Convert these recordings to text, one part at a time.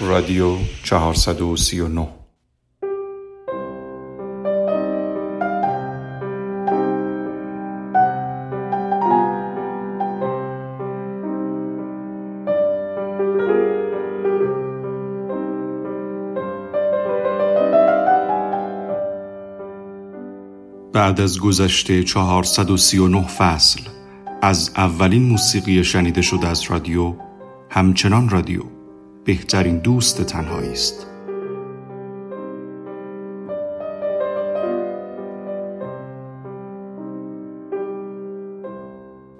رادیو 439 بعد از گذشته 439 فصل از اولین موسیقی شنیده شده از رادیو همچنان رادیو. بهترین دوست تنهایی است.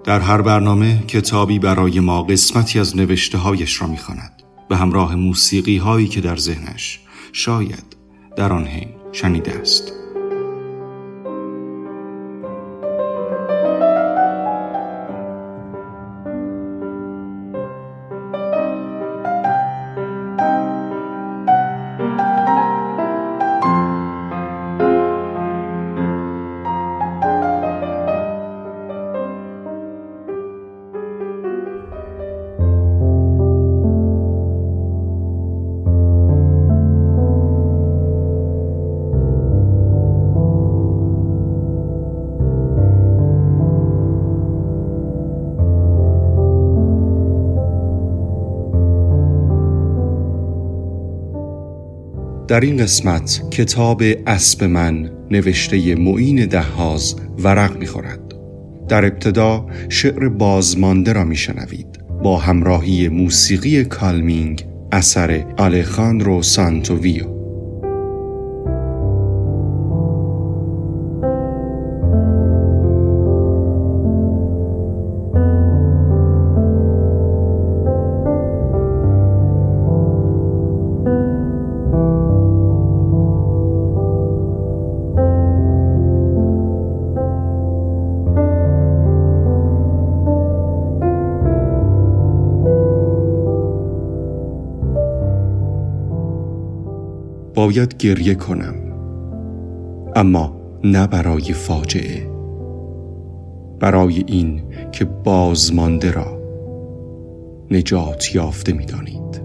در هر برنامه کتابی برای ما قسمتی از نوشته هایش را می‌خواند به همراه موسیقی هایی که در ذهنش شاید در آن حین شنیده است. در این قسمت کتاب اسب من نوشته معین دهاز ورق می‌خورد. در ابتدا شعر بازمانده را میشنوید. با همراهی موسیقی کالمینگ اثر آلخاندرو سانتوویو باید گریه کنم. اما نه برای فاجعه. برای این که بازمانده را نجات یافته می دانید.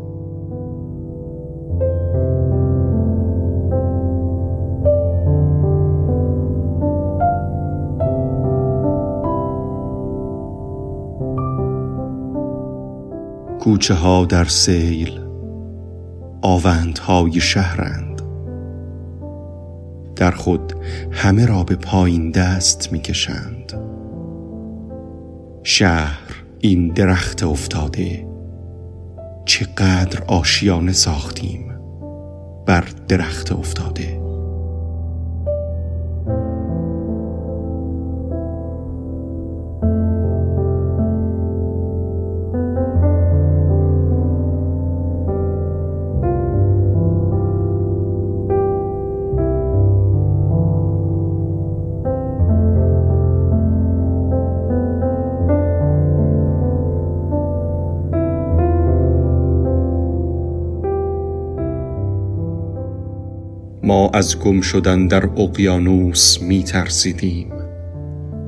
کوچه ها در سیل آوندهای شهرند. در خود همه را به پایین دست می‌کشند. شهر این درخت افتاده. چقدر آشیانه ساختیم بر درخت افتاده. از گم شدن در اقیانوس می ترسیدیم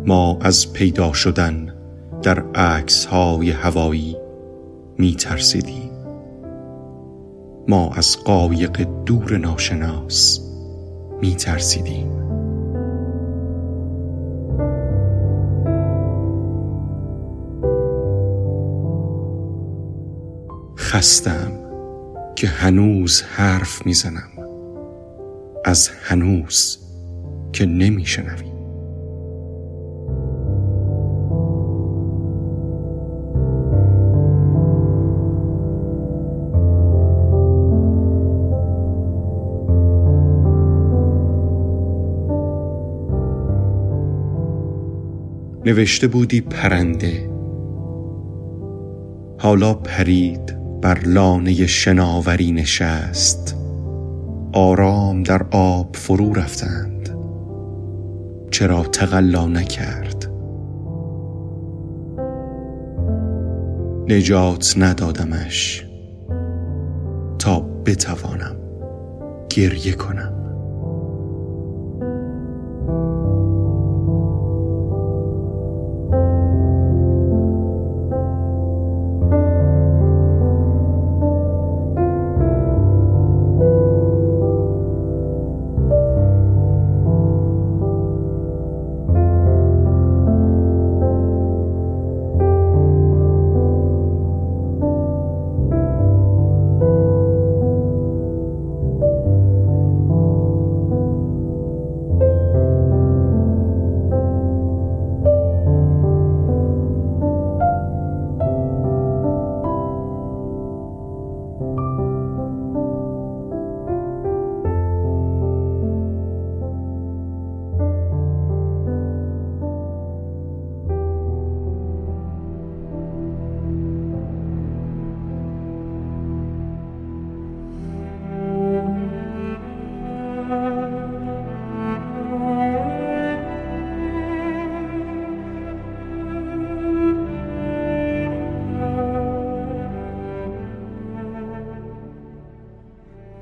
ما از پیدا شدن در عکس های هوایی می ترسیدیم ما از قایق دور ناشناس می ترسیدیم خستم که هنوز حرف می‌زنم. از هنوز که نمیشنوی. نوشته بودی پرنده. حالا پرید بر لانه شناوری نشست. آرام در آب فرو رفتند. چرا تقلا نکرد؟ نجات ندادمش. تا بتوانم گریه کنم.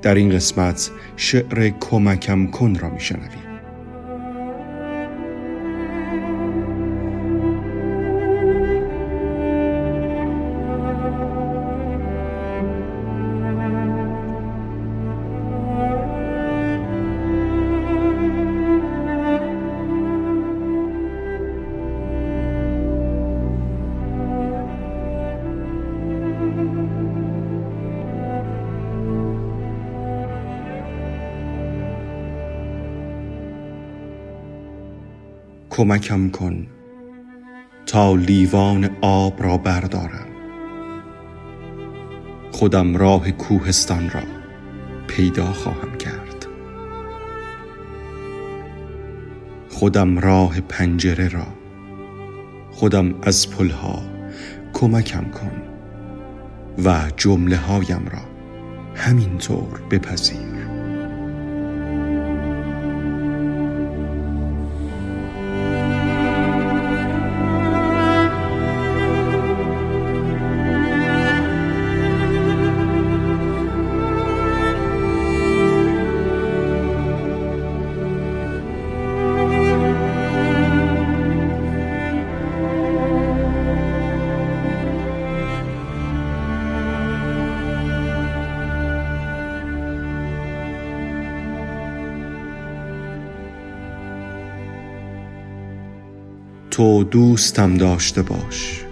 در این قسمت شعر کمکم کن را میشنویم. کمکم کن تا لیوان آب را بردارم. خودم راه کوهستان را پیدا خواهم کرد. خودم راه پنجره را خودم از پلها کمکم کن و جمله هایم را همینطور بپذیر. تو دوستم داشته باش.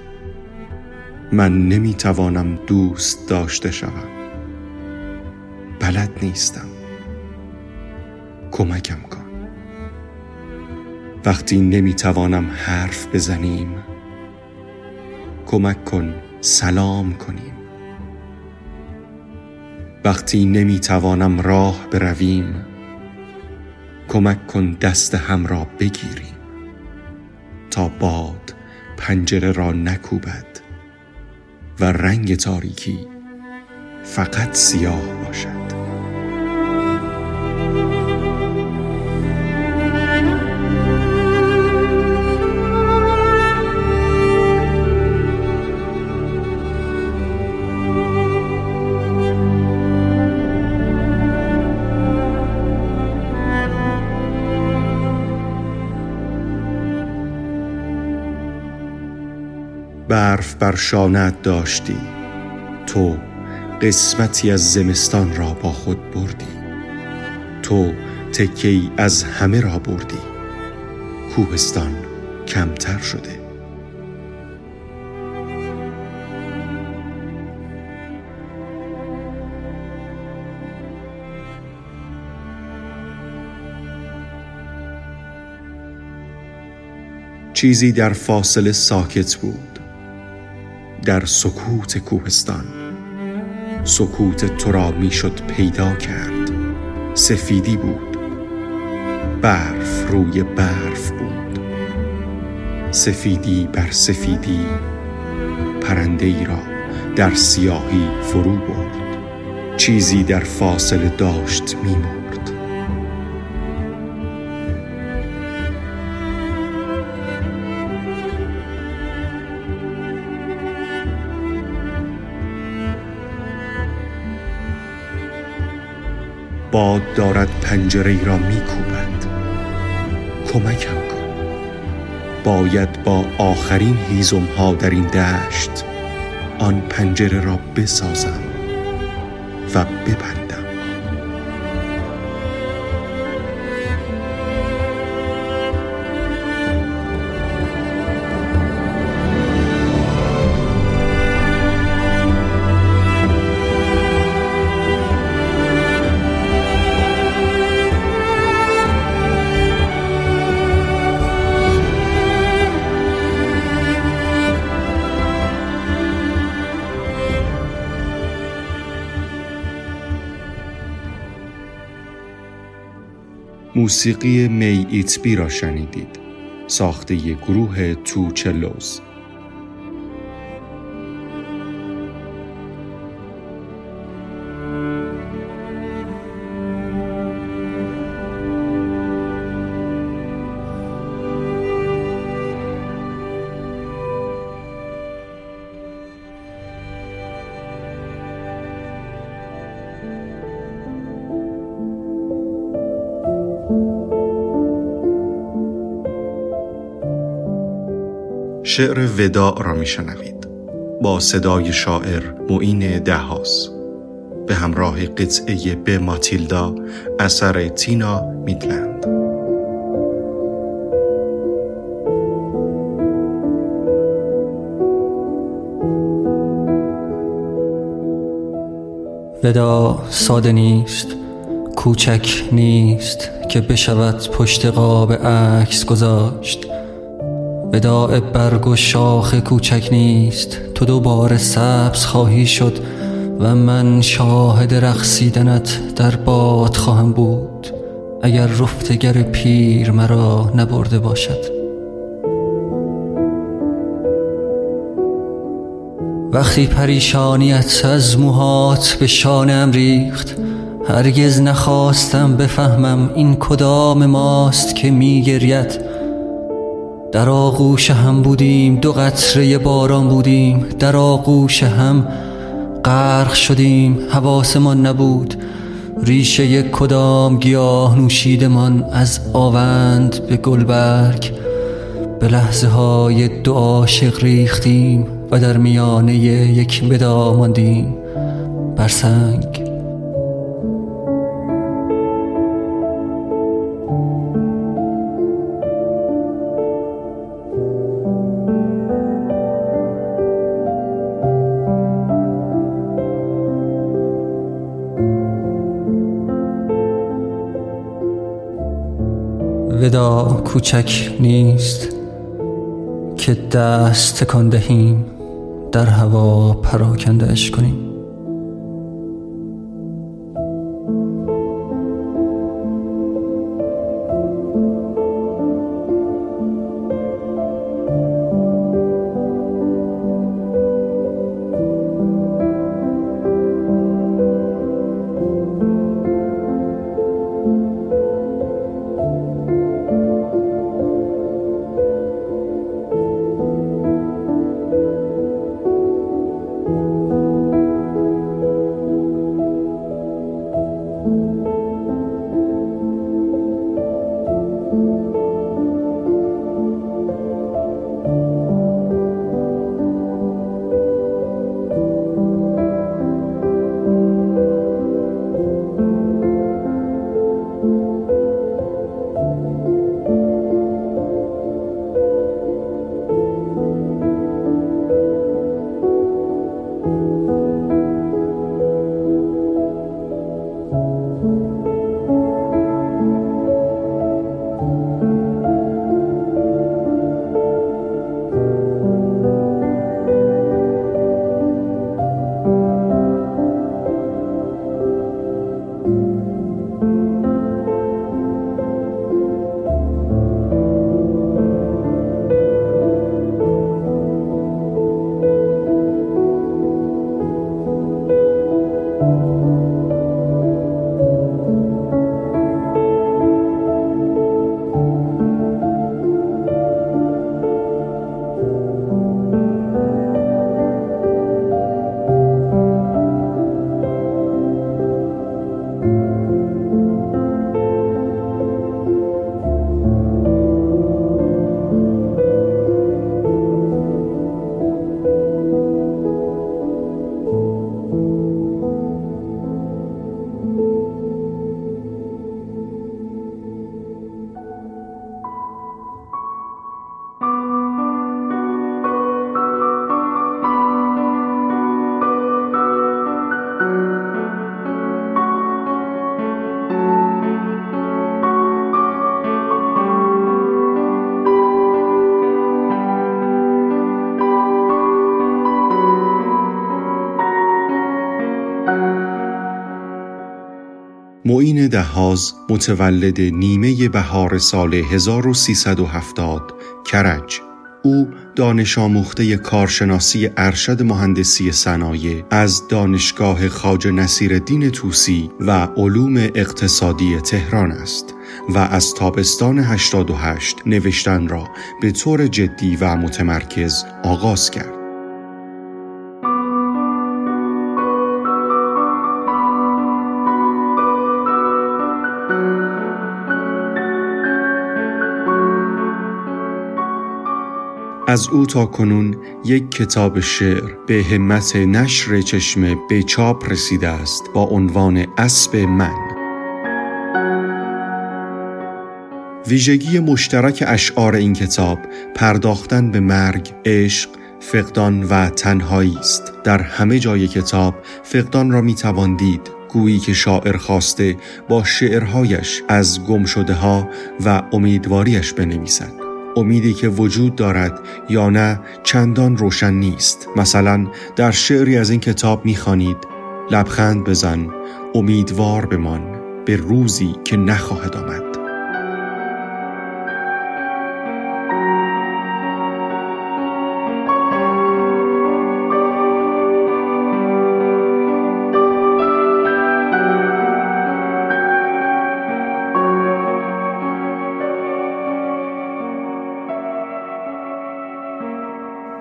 من نمی‌توانم دوست داشته شوم. بلد نیستم. کمکم کن. وقتی نمی‌توانم حرف بزنیم کمک کن سلام کنیم. وقتی نمی‌توانم راه برویم کمک کن دست هم را بگیریم. تا باد پنجره را نکوبد و رنگ تاریکی فقط سیاه. برف بر شانت داشتی. تو قسمتی از زمستان را با خود بردی. تو تکی از همه را بردی. کوهستان کمتر شده. چیزی در فاصله ساکت بود. در سکوت کوهستان. سکوت تو را می‌شد پیدا کرد. سفیدی بود. برف روی برف بود. سفیدی بر سفیدی پرنده ای را در سیاهی فرو برد. چیزی در فاصله داشت میمرد باد دارد پنجره ای را میکوبد. کمکم کن. باید با آخرین هیزم ها در این دشت آن پنجره را بسازم و ببندم موسیقی می ایتبی را شنیدید. ساخته گروه تو چلوز شعر وداع را میشنوید. با صدای شاعر معین دهاس. به همراه قطعه به ماتیلدا اثر تینا میدلند. ودا ساده نیست کوچک نیست که بشود پشت قاب عکس گذاشت. وداع برگ و شاخ کوچک نیست. تو دوباره سبز خواهی شد و من شاهد رقصیدنت در باد خواهم بود. اگر رفتگر پیر مرا نبرده باشد. وقتی پریشانیت از موهات به شانم ریخت هرگز نخواستم بفهمم این کدام ماست که میگرید. در آغوش هم بودیم دو قطره باران بودیم. در آغوش هم غرق شدیم حواسمان نبود. ریشه کدام گیاه نوشیدمان از آوند به گلبرگ. به لحظه های دو عاشق ریختیم و در میانه یک بدا ماندیم. بر سنگ کوچک نیست که دست تکان دهیم در هوا پراکندهش کنیم. دهاز متولد نیمه بهار سال 1370 کرج او دانش آموخته کارشناسی ارشد مهندسی صنایع از دانشگاه خاج نصیرالدین توسی و علوم اقتصادی تهران است و از تابستان 88 نوشتن را به طور جدی و متمرکز آغاز کرد. از او تا کنون یک کتاب شعر به همت نشر چشمه به چاپ رسیده است با عنوان اسب من ویژگی مشترک اشعار این کتاب پرداختن به مرگ، عشق، فقدان و تنهایی است. در همه جای کتاب فقدان را می توان دید گویی که شاعر خواسته با شعرهایش از گم شده ها و امیدواریش بنویسد. امیدی که وجود دارد یا نه چندان روشن نیست. مثلا در شعری از این کتاب می‌خوانید لبخند بزن امیدوار بمان به روزی که نخواهد آمد.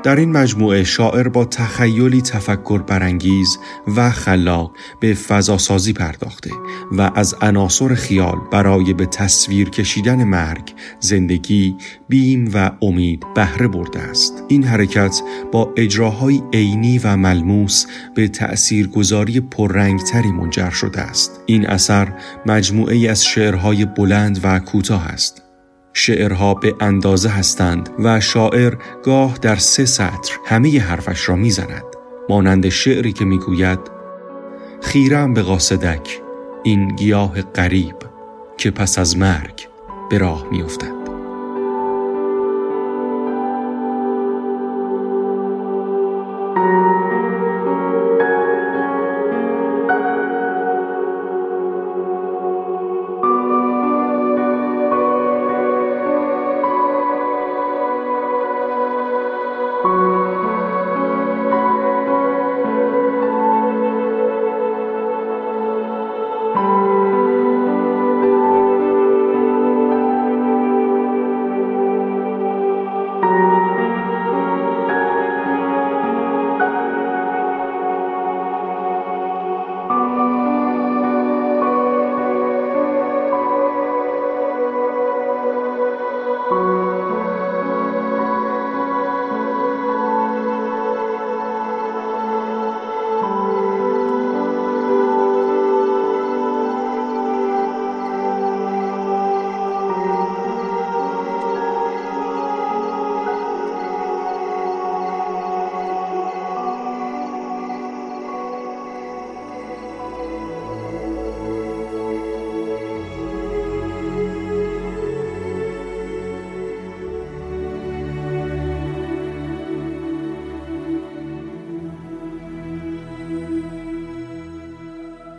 در این مجموعه شاعر با تخیلی تفکر برانگیز و خلاق به فضاسازی پرداخته و از عناصر خیال برای به تصویر کشیدن مرگ، زندگی، بیم و امید بهره برده است. این حرکت با اجراهای عینی و ملموس به تأثیرگذاری پررنگتری منجر شده است. این اثر مجموعه از شعرهای بلند و کوتاه است شعرها به اندازه هستند و شاعر گاه در سه سطر همه حرفش را می‌زند. مانند شعری که می‌گوید خیرم به قاصدک این گیاه قریب که پس از مرگ به راه میافتد.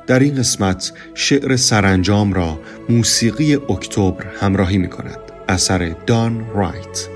در این قسمت شعر سرانجام را موسیقی اکتبر همراهی می کند اثر دان رایت.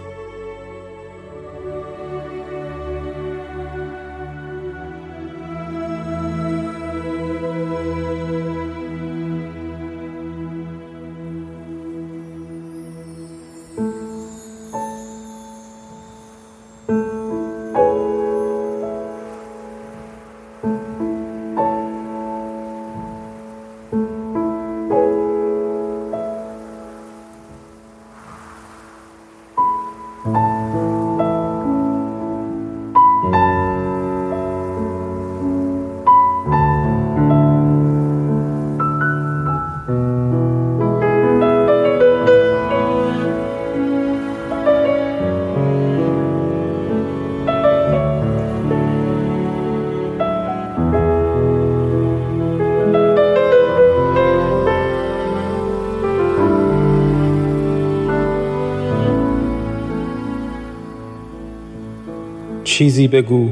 چیزی بگو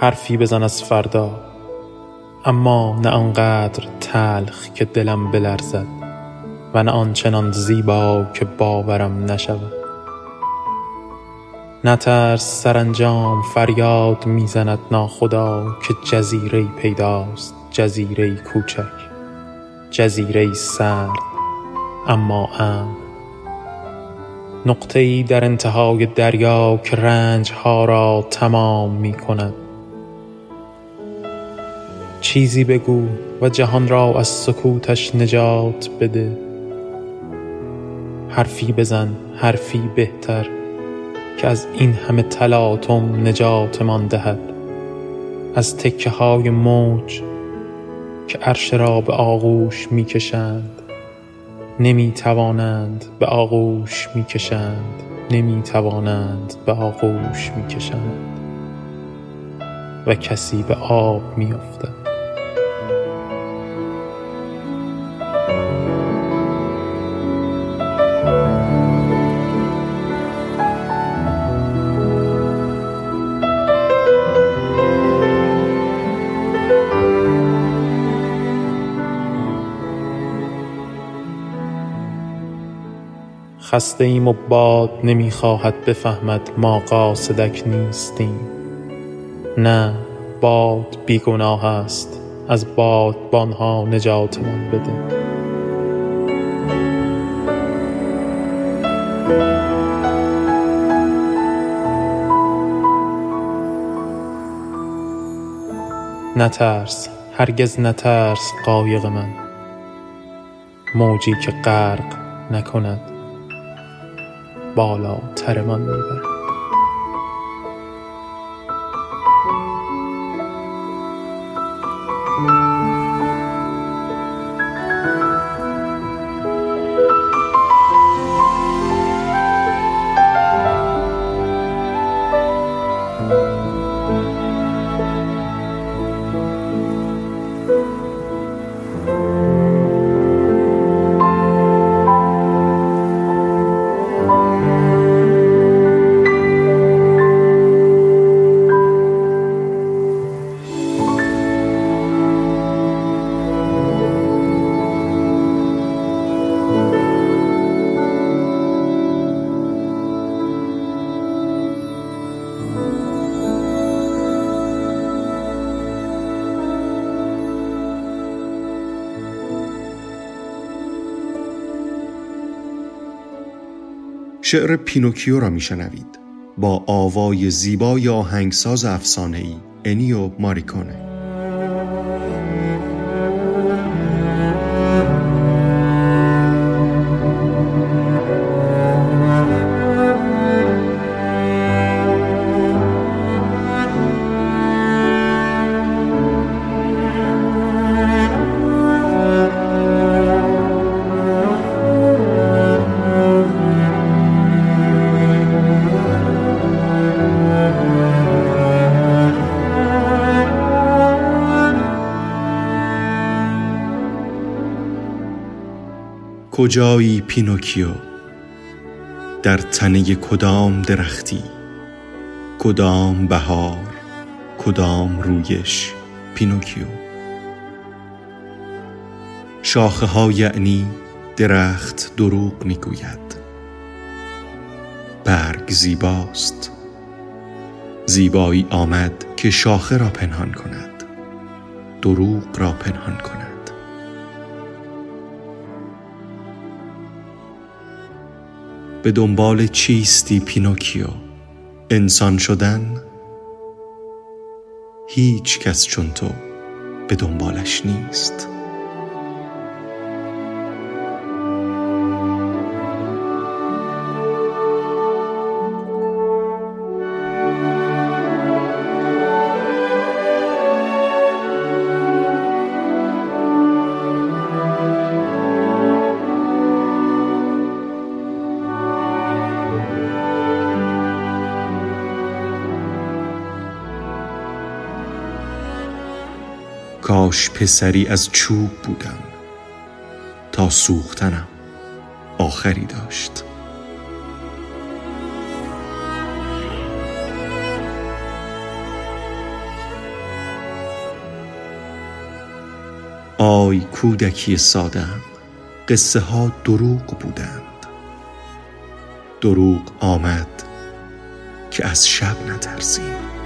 حرفی بزن از فردا. اما نه آنقدر تلخ که دلم بلرزد و نه آنچنان زیبا که باورم نشود. نترس سرانجام فریاد می‌زند ناخدا که جزیره پیداست جزیره کوچک جزیره سرد اما امن. نقطه ای در انتهای دریا که رنج ها را تمام می کند چیزی بگو و جهان را از سکوتش نجات بده. حرفی بزن حرفی بهتر که از این همه تلاطم نجاتمان دهد. از تکه های موج که عرش را به آغوش می کشند نمی توانند به آغوش می کشند نمی توانند به آغوش می کشند و کسی به آب می افتد خسته ایم و باد نمی‌خواهد بفهمد ما قاصدک نیستیم. نه باد بیگناه است از بادبانها نجاتمان بده. نترس هرگز نترس قایق من. موجی که غرق نکند. بالاترمان می‌برد شعر پینوکیو را میشنوید. با آوای زیبای آهنگساز افسانه‌ای انیو ماریکونه کجایی پینوکیو؟ در تنه کدام درختی؟ کدام بهار؟ کدام رویش پینوکیو؟ شاخه ها یعنی درخت دروغ می‌گوید. برگ زیباست. زیبایی آمد که شاخه را پنهان کند. دروغ را پنهان کند. به دنبال چیستی پینوکیو؟ انسان شدن؟ هیچ کس چون تو به دنبالش نیست. کاش پسری از چوب بودم. تا سوختنم آخری داشت. آی کودکی سادم قصه ها دروغ بودند. دروغ آمد که از شب نترسیم.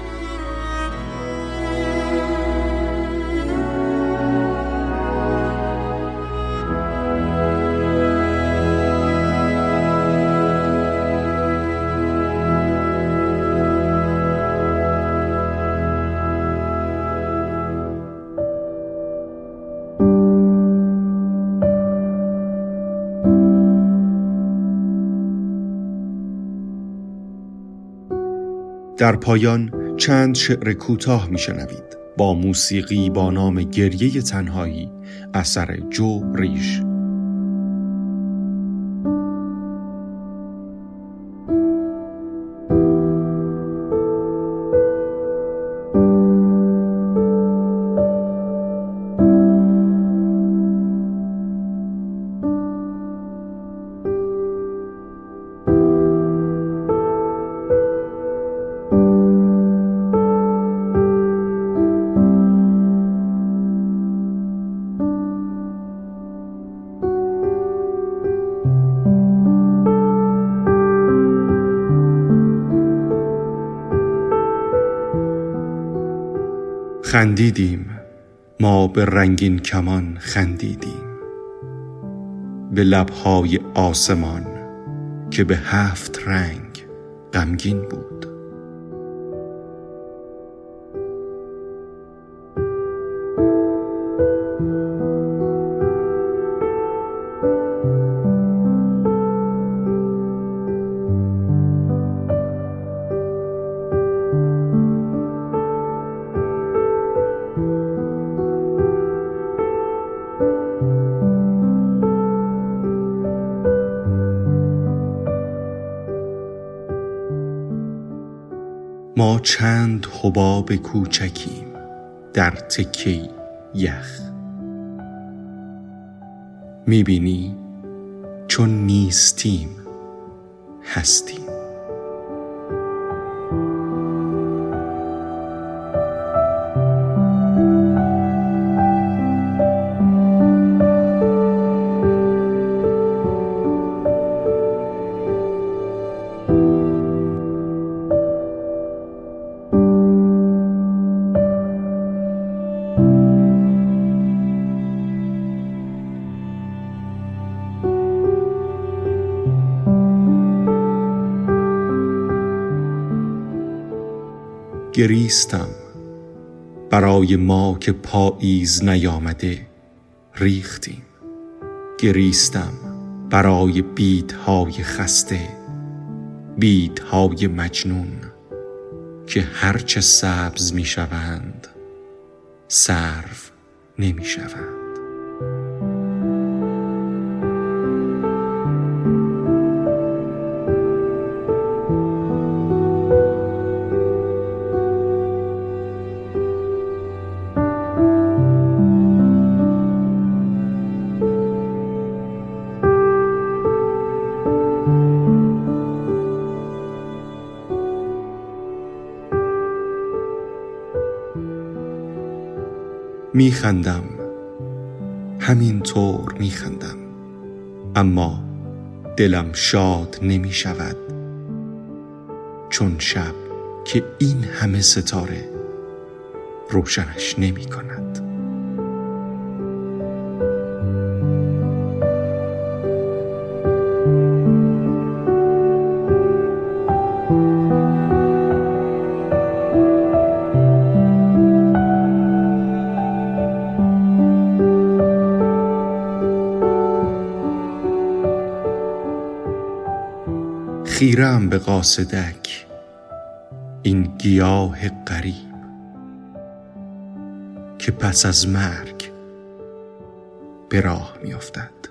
در پایان چند شعر کوتاه میشنوید با موسیقی با نام گریه تنهایی اثر جو ریش. خندیدیم. ما به رنگین کمان خندیدیم. به لبهای آسمان که به هفت رنگ غمگین بود. چند حباب کوچکیم در تکی یخ. می‌بینی چون نیستیم هستیم. گریستم. برای ما که پاییز نیامده ریختیم. گریستم برای بیدهای خسته بیدهای مجنون که هرچه سبز می‌شوند سرو نمی‌شوند. میخندم. همینطور میخندم. اما دلم شاد نمی شود چون شب که این همه ستاره روشنش نمی کند خیرم به قاصدک این گیاه قریب که پس از مرگ به راه میافتد.